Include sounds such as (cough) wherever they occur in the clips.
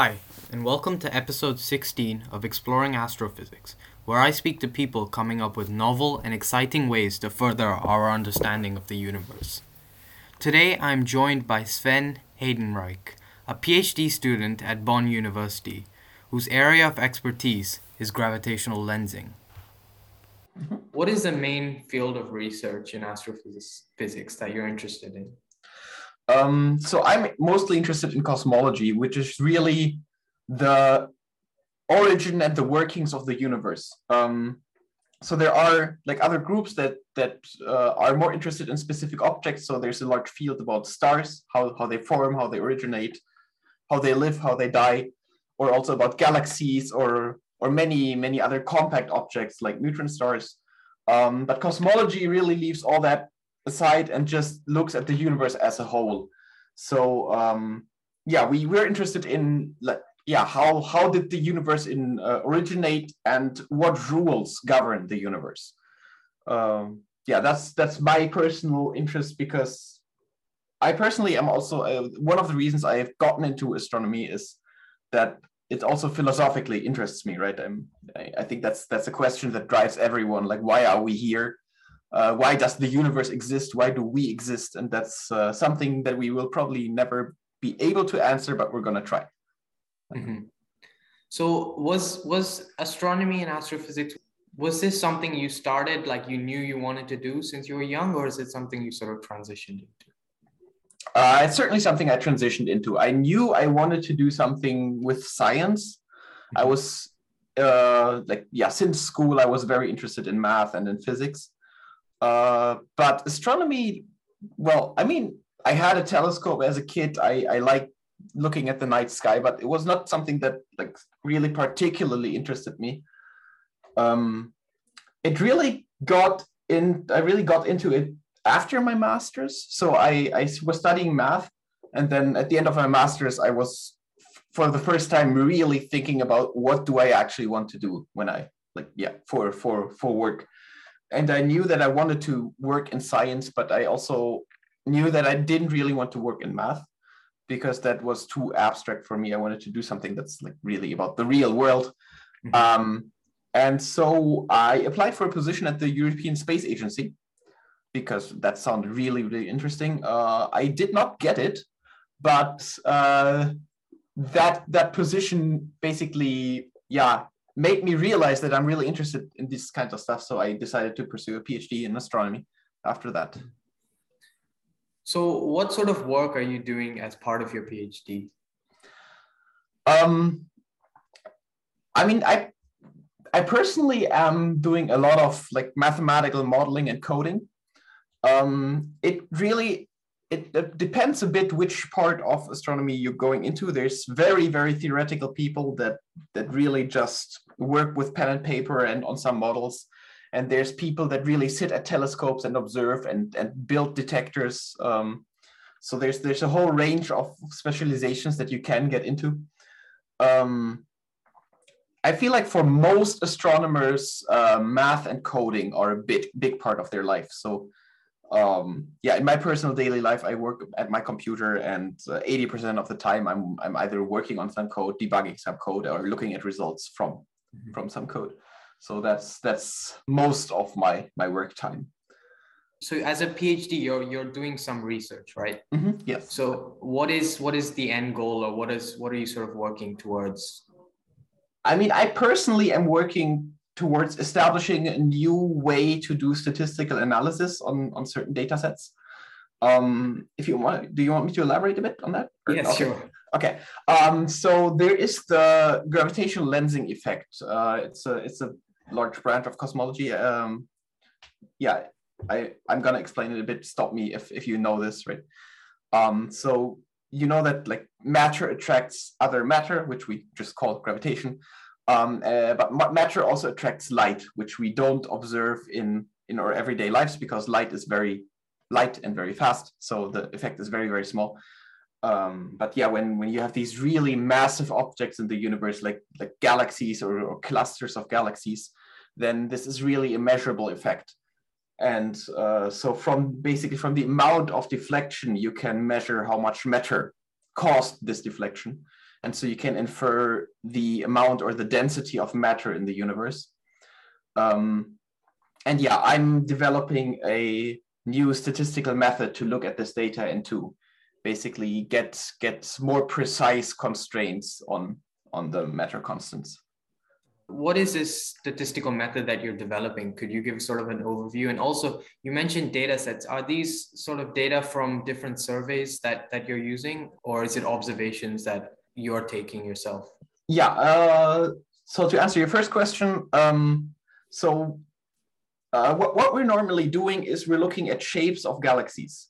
Hi, and welcome to episode 16 of Exploring Astrophysics, where I speak to people coming up with novel and exciting ways to further our understanding of the universe. Today I'm joined by Sven Heidenreich, a PhD student at Bonn University, whose area of expertise is gravitational lensing. What is the main field of research in astrophysics that you're interested in? Um, so I'm mostly interested in cosmology, which is really the origin and the workings of the universe. Um, so there are like other groups that that uh, are more interested in specific objects. So there's a large field about stars, how how they form, how they originate, how they live, how they die, or also about galaxies or or many many other compact objects like neutron stars. Um, but cosmology really leaves all that aside and just looks at the universe as a whole. So um, yeah, we we're interested in like yeah how how did the universe in uh, originate and what rules govern the universe. Um, yeah, that's that's my personal interest because I personally am also uh, one of the reasons I have gotten into astronomy is that it also philosophically interests me, right? I'm, I, I think that's that's a question that drives everyone. Like, why are we here? Uh, why does the universe exist? Why do we exist? And that's uh, something that we will probably never be able to answer, but we're gonna try. Mm-hmm. So, was was astronomy and astrophysics was this something you started like you knew you wanted to do since you were young, or is it something you sort of transitioned into? Uh, it's certainly something I transitioned into. I knew I wanted to do something with science. I mm-hmm. was uh, like, yeah, since school, I was very interested in math and in physics. Uh, but astronomy, well, I mean, I had a telescope as a kid. I, I like looking at the night sky, but it was not something that like really particularly interested me. Um, it really got in. I really got into it after my master's. So I, I was studying math. And then at the end of my master's, I was for the first time really thinking about what do I actually want to do when I like, yeah, for, for, for work. And I knew that I wanted to work in science, but I also knew that I didn't really want to work in math because that was too abstract for me. I wanted to do something that's like really about the real world. Mm-hmm. Um, and so I applied for a position at the European Space Agency because that sounded really, really interesting. Uh, I did not get it, but uh, that that position basically, yeah, made me realize that I'm really interested in this kind of stuff. So I decided to pursue a PhD in astronomy after that. So, what sort of work are you doing as part of your PhD? Um, I mean, I I personally am doing a lot of like mathematical modeling and coding. Um, it really it, it, depends a bit which part of astronomy you're going into. There's very very theoretical people that that really just work with pen and paper and on some models, and there's people that really sit at telescopes and observe and and build detectors. Um, so there's there's a whole range of specializations that you can get into. Um, I feel like for most astronomers, uh, math and coding are a big big part of their life. So um, yeah, in my personal daily life, I work at my computer, and uh, eighty percent of the time, I'm I'm either working on some code, debugging some code, or looking at results from mm-hmm. from some code. So that's that's most of my my work time. So as a PhD, you're you're doing some research, right? Mm-hmm. Yes. So what is what is the end goal, or what is what are you sort of working towards? I mean, I personally am working towards establishing a new way to do statistical analysis on, on certain data sets. Um, if you want, do you want me to elaborate a bit on that? Yes, sure. Okay, um, so there is the gravitational lensing effect. Uh, it's a it's a large branch of cosmology. Um, yeah, I I'm gonna explain it a bit. Stop me if if you know this, right? Um, so you know that like matter attracts other matter, which we just call gravitation. Um, uh, but matter also attracts light, which we don't observe in, in our everyday lives because light is very light and very fast. So the effect is very, very small. Um, but yeah, when, when you have these really massive objects in the universe, like, like galaxies or, or clusters of galaxies, then this is really a measurable effect. And uh, so from basically from the amount of deflection, you can measure how much matter caused this deflection. And so you can infer the amount or the density of matter in the universe. Um, and yeah, I'm developing a new statistical method to look at this data and to basically get get more precise constraints on on the matter constants. What is this statistical method that you're developing? Could you give sort of an overview? And also, you mentioned data sets. Are these sort of data from different surveys that that you're using, or is it observations that you're taking yourself? Yeah. Uh, so to answer your first question, um, so uh, what, what we're normally doing is we're looking at shapes of galaxies.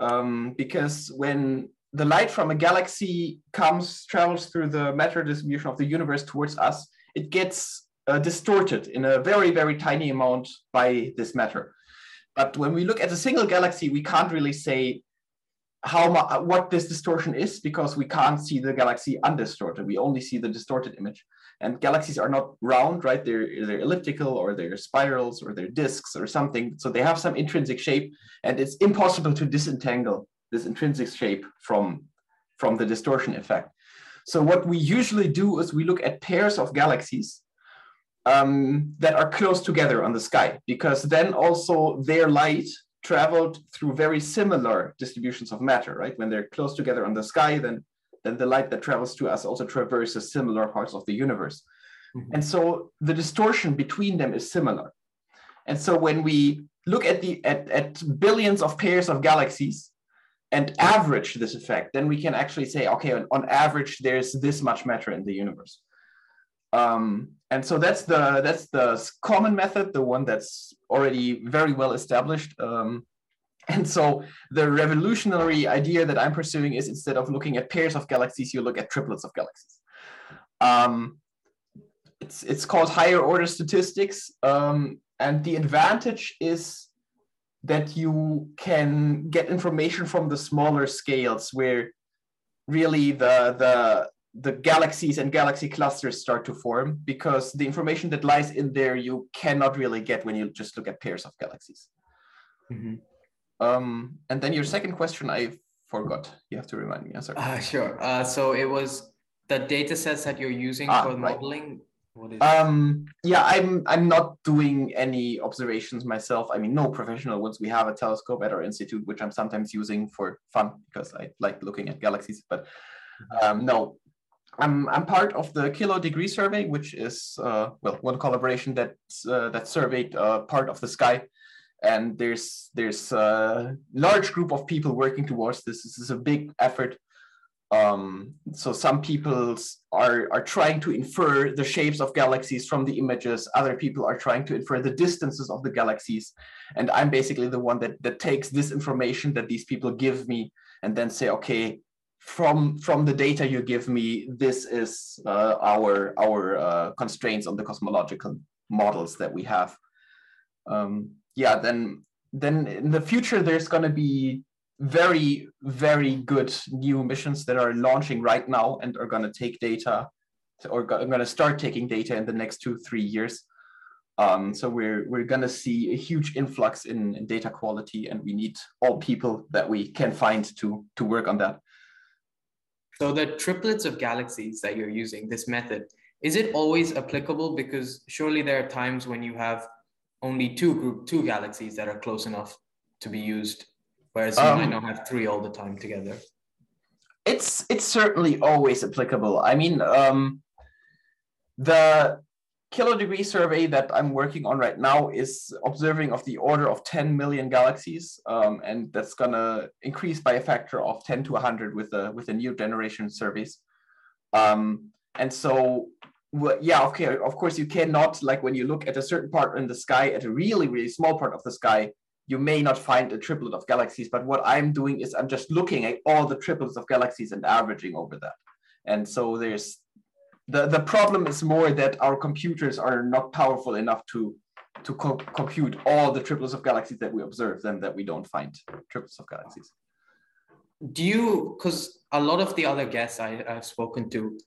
Um, because when the light from a galaxy comes, travels through the matter distribution of the universe towards us, it gets uh, distorted in a very, very tiny amount by this matter. But when we look at a single galaxy, we can't really say how what this distortion is because we can't see the galaxy undistorted. We only see the distorted image. And galaxies are not round, right? They're they're elliptical or they're spirals or they're disks or something. So they have some intrinsic shape, and it's impossible to disentangle this intrinsic shape from from the distortion effect. So what we usually do is we look at pairs of galaxies um, that are close together on the sky, because then also their light traveled through very similar distributions of matter, right? When they're close together on the sky, then, then the light that travels to us also traverses similar parts of the universe. Mm-hmm. And so the distortion between them is similar. And so when we look at the at, at billions of pairs of galaxies and average this effect, then we can actually say, okay, on, on average, there's this much matter in the universe. Um, and so that's the that's the common method, the one that's already very well established. Um, (laughs) and so the revolutionary idea that I'm pursuing is instead of looking at pairs of galaxies, you look at triplets of galaxies. Um, it's it's called higher order statistics, um, and the advantage is that you can get information from the smaller scales where really the the the galaxies and galaxy clusters start to form because the information that lies in there you cannot really get when you just look at pairs of galaxies. Mm-hmm. Um, and then your second question, I forgot. You have to remind me. Sorry. Uh, sure. Uh, so it was the data sets that you're using ah, for right. modeling. What is um, yeah, I'm I'm not doing any observations myself. I mean, no professional ones. We have a telescope at our institute, which I'm sometimes using for fun because I like looking at galaxies. But mm-hmm. um, no, I'm, I'm part of the Kilo Degree Survey, which is uh, well one collaboration that uh, that surveyed uh, part of the sky, and there's there's a large group of people working towards this. This is a big effort. Um, so some people are are trying to infer the shapes of galaxies from the images. Other people are trying to infer the distances of the galaxies, and I'm basically the one that that takes this information that these people give me and then say, okay, from from the data you give me, this is uh, our our uh, constraints on the cosmological models that we have. Um, yeah, then then in the future there's going to be very very good new missions that are launching right now and are going to take data or going to start taking data in the next two three years. Um, so we're we're going to see a huge influx in, in data quality, and we need all people that we can find to to work on that. So the triplets of galaxies that you're using, this method, is it always applicable? Because surely there are times when you have only two group two galaxies that are close enough to be used, whereas you um, might not have three all the time together. It's it's certainly always applicable. I mean, um, the kilo degree survey that I'm working on right now is observing of the order of 10 million galaxies, um, and that's gonna increase by a factor of 10 to 100 with the with the new generation surveys. Um, and so, well, yeah, okay, of course you cannot like when you look at a certain part in the sky, at a really really small part of the sky, you may not find a triplet of galaxies. But what I'm doing is I'm just looking at all the triplets of galaxies and averaging over that. And so there's the, the problem is more that our computers are not powerful enough to to co compute all the triplets of galaxies that we observe, then that we don't find triplets of galaxies. Do you, because a lot of the other guests I, have spoken to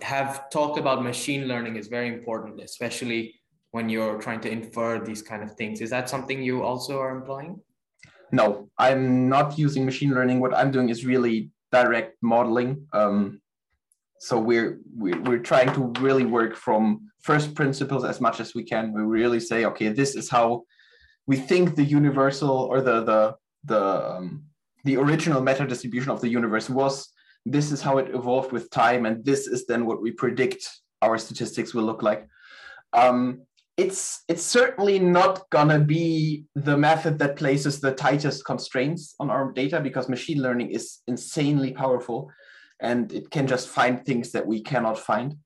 have talked about machine learning is very important, especially when you're trying to infer these kind of things. Is that something you also are employing? No, I'm not using machine learning. What I'm doing is really direct modeling. Um, so we're, we're we're trying to really work from first principles as much as we can. We really say, okay, this is how we think the universal or the the the um, the original matter distribution of the universe was. This is how it evolved with time, and this is then what we predict our statistics will look like. Um, it's it's certainly not gonna be the method that places the tightest constraints on our data because machine learning is insanely powerful and it can just find things that we cannot find.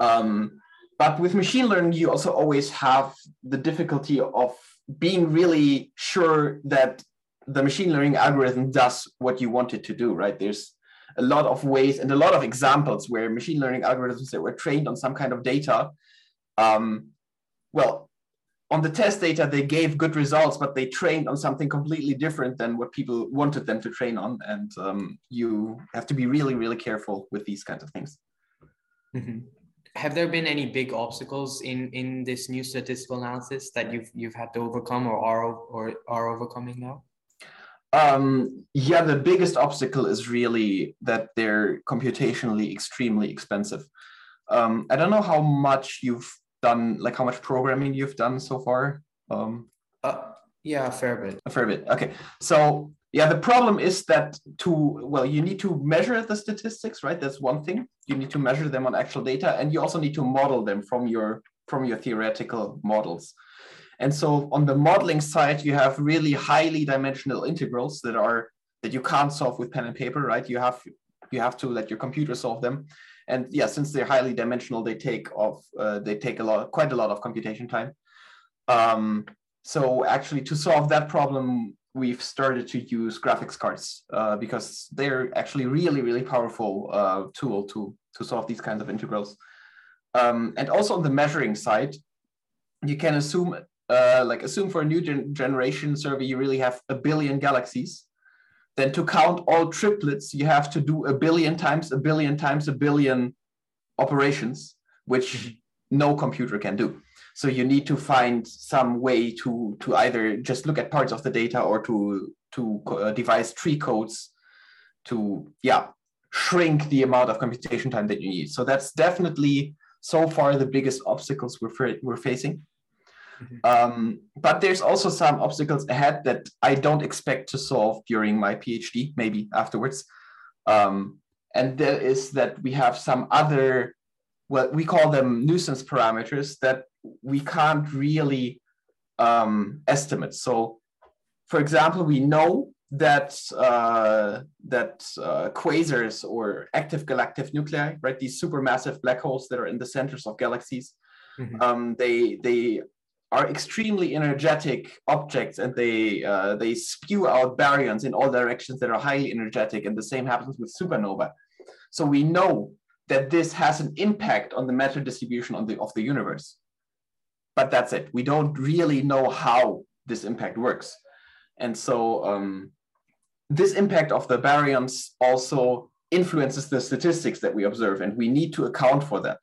Um, but with machine learning, you also always have the difficulty of being really sure that the machine learning algorithm does what you want it to do, right? There's a lot of ways and a lot of examples where machine learning algorithms that were trained on some kind of data, um, well, on the test data, they gave good results, but they trained on something completely different than what people wanted them to train on. And um, you have to be really, really careful with these kinds of things. Mm-hmm. Have there been any big obstacles in in this new statistical analysis that you've you've had to overcome or are or are overcoming now? Um, yeah, the biggest obstacle is really that they're computationally extremely expensive. Um, I don't know how much you've done like how much programming you've done so far? Um, uh, yeah, a fair bit. A fair bit. Okay. So yeah, the problem is that to well, you need to measure the statistics, right? That's one thing. You need to measure them on actual data, and you also need to model them from your from your theoretical models. And so on the modeling side, you have really highly dimensional integrals that are that you can't solve with pen and paper, right? You have you have to let your computer solve them and yeah, since they're highly dimensional, they take off, uh, they take a lot, quite a lot of computation time. Um, so actually, to solve that problem, we've started to use graphics cards uh, because they're actually really, really powerful uh, tool to to solve these kinds of integrals. Um, and also on the measuring side, you can assume, uh, like assume for a new gen generation survey, you really have a billion galaxies then to count all triplets, you have to do a billion times a billion times a billion operations, which mm-hmm. no computer can do. So you need to find some way to to either just look at parts of the data or to to uh, devise tree codes to yeah shrink the amount of computation time that you need. So that's definitely so far the biggest obstacles we're we're facing. Mm-hmm. Um, but there's also some obstacles ahead that I don't expect to solve during my PhD, maybe afterwards. Um, and that is that we have some other, well, we call them nuisance parameters that we can't really um, estimate. So, for example, we know that uh, that uh, quasars or active galactic nuclei, right, these supermassive black holes that are in the centers of galaxies, mm-hmm. um, they they are extremely energetic objects and they uh, they spew out baryons in all directions that are highly energetic and the same happens with supernova. So we know that this has an impact on the matter distribution on the, of the universe. But that's it. We don't really know how this impact works. And so um, this impact of the baryons also influences the statistics that we observe and we need to account for that.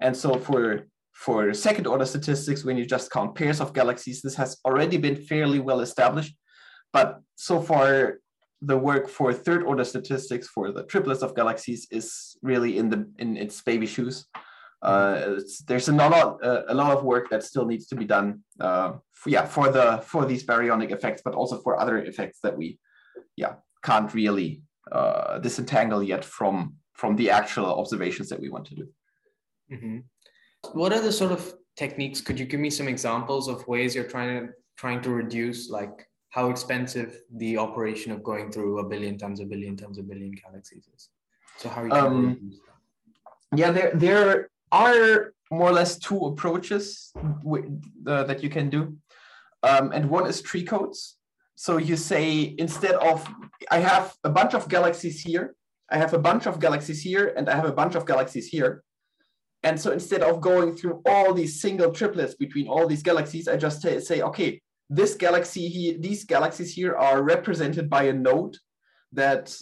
And so for for second order statistics, when you just count pairs of galaxies, this has already been fairly well established. But so far, the work for third order statistics for the triplets of galaxies is really in the in its baby shoes. Uh, there's a lot, a lot of work that still needs to be done. Uh, for, yeah, for the for these baryonic effects, but also for other effects that we, yeah, can't really uh, disentangle yet from from the actual observations that we want to do. Mm-hmm. What are the sort of techniques? Could you give me some examples of ways you're trying to trying to reduce like how expensive the operation of going through a billion times a billion times a billion galaxies is? So how are you um, Yeah, there there are more or less two approaches uh, that you can do, um, and one is tree codes. So you say instead of I have a bunch of galaxies here, I have a bunch of galaxies here, and I have a bunch of galaxies here. And so instead of going through all these single triplets between all these galaxies, I just say, okay, this galaxy these galaxies here are represented by a node that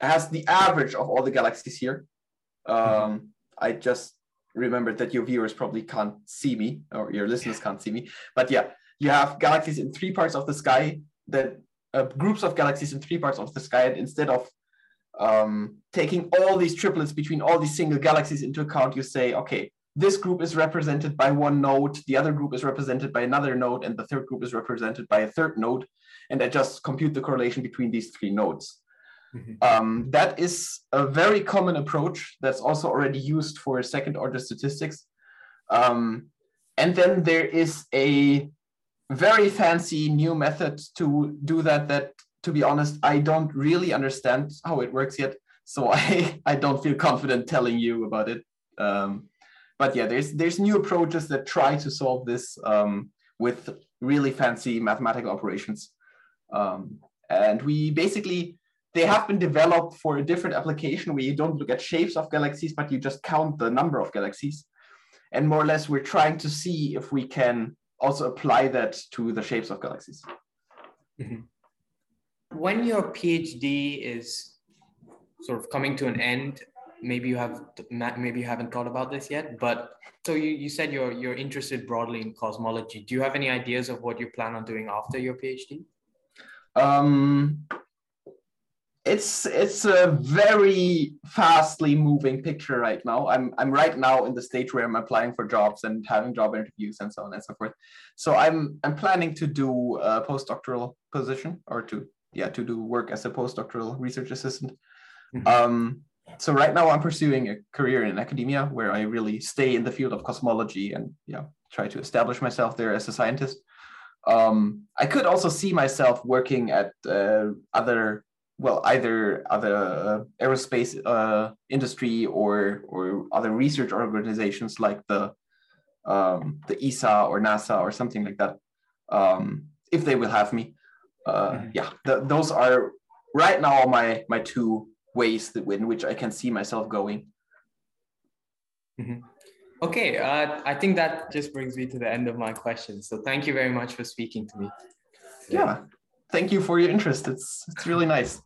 has the average of all the galaxies here. Um, I just remembered that your viewers probably can't see me or your listeners can't see me. But yeah, you have galaxies in three parts of the sky that uh, groups of galaxies in three parts of the sky. And instead of um, taking all these triplets between all these single galaxies into account, you say, okay, this group is represented by one node, the other group is represented by another node, and the third group is represented by a third node. And I just compute the correlation between these three nodes. Mm-hmm. Um, that is a very common approach that's also already used for second order statistics. Um, and then there is a very fancy new method to do that that to be honest i don't really understand how it works yet so (laughs) i i don't feel confident telling you about it um, but yeah there's there's new approaches that try to solve this um, with really fancy mathematical operations um, and we basically they have been developed for a different application where you don't look at shapes of galaxies but you just count the number of galaxies and more or less we're trying to see if we can also apply that to the shapes of galaxies. Mm-hmm. When your PhD is sort of coming to an end, maybe you have maybe you haven't thought about this yet, but so you, you said you're you're interested broadly in cosmology. Do you have any ideas of what you plan on doing after your PhD? Um, it's it's a very fastly moving picture right now. I'm I'm right now in the stage where I'm applying for jobs and having job interviews and so on and so forth. So I'm I'm planning to do a postdoctoral position or to yeah to do work as a postdoctoral research assistant. Mm-hmm. Um, so right now I'm pursuing a career in academia where I really stay in the field of cosmology and yeah try to establish myself there as a scientist. Um, I could also see myself working at uh, other well either other uh, aerospace uh, industry or or other research organizations like the um, the ESA or NASA or something like that um, if they will have me. Uh, mm-hmm. Yeah, the, those are right now my my two ways that, in which I can see myself going. Mm-hmm. Okay, uh, I think that just brings me to the end of my questions. So thank you very much for speaking to me. Yeah, thank you for your interest. It's it's really nice.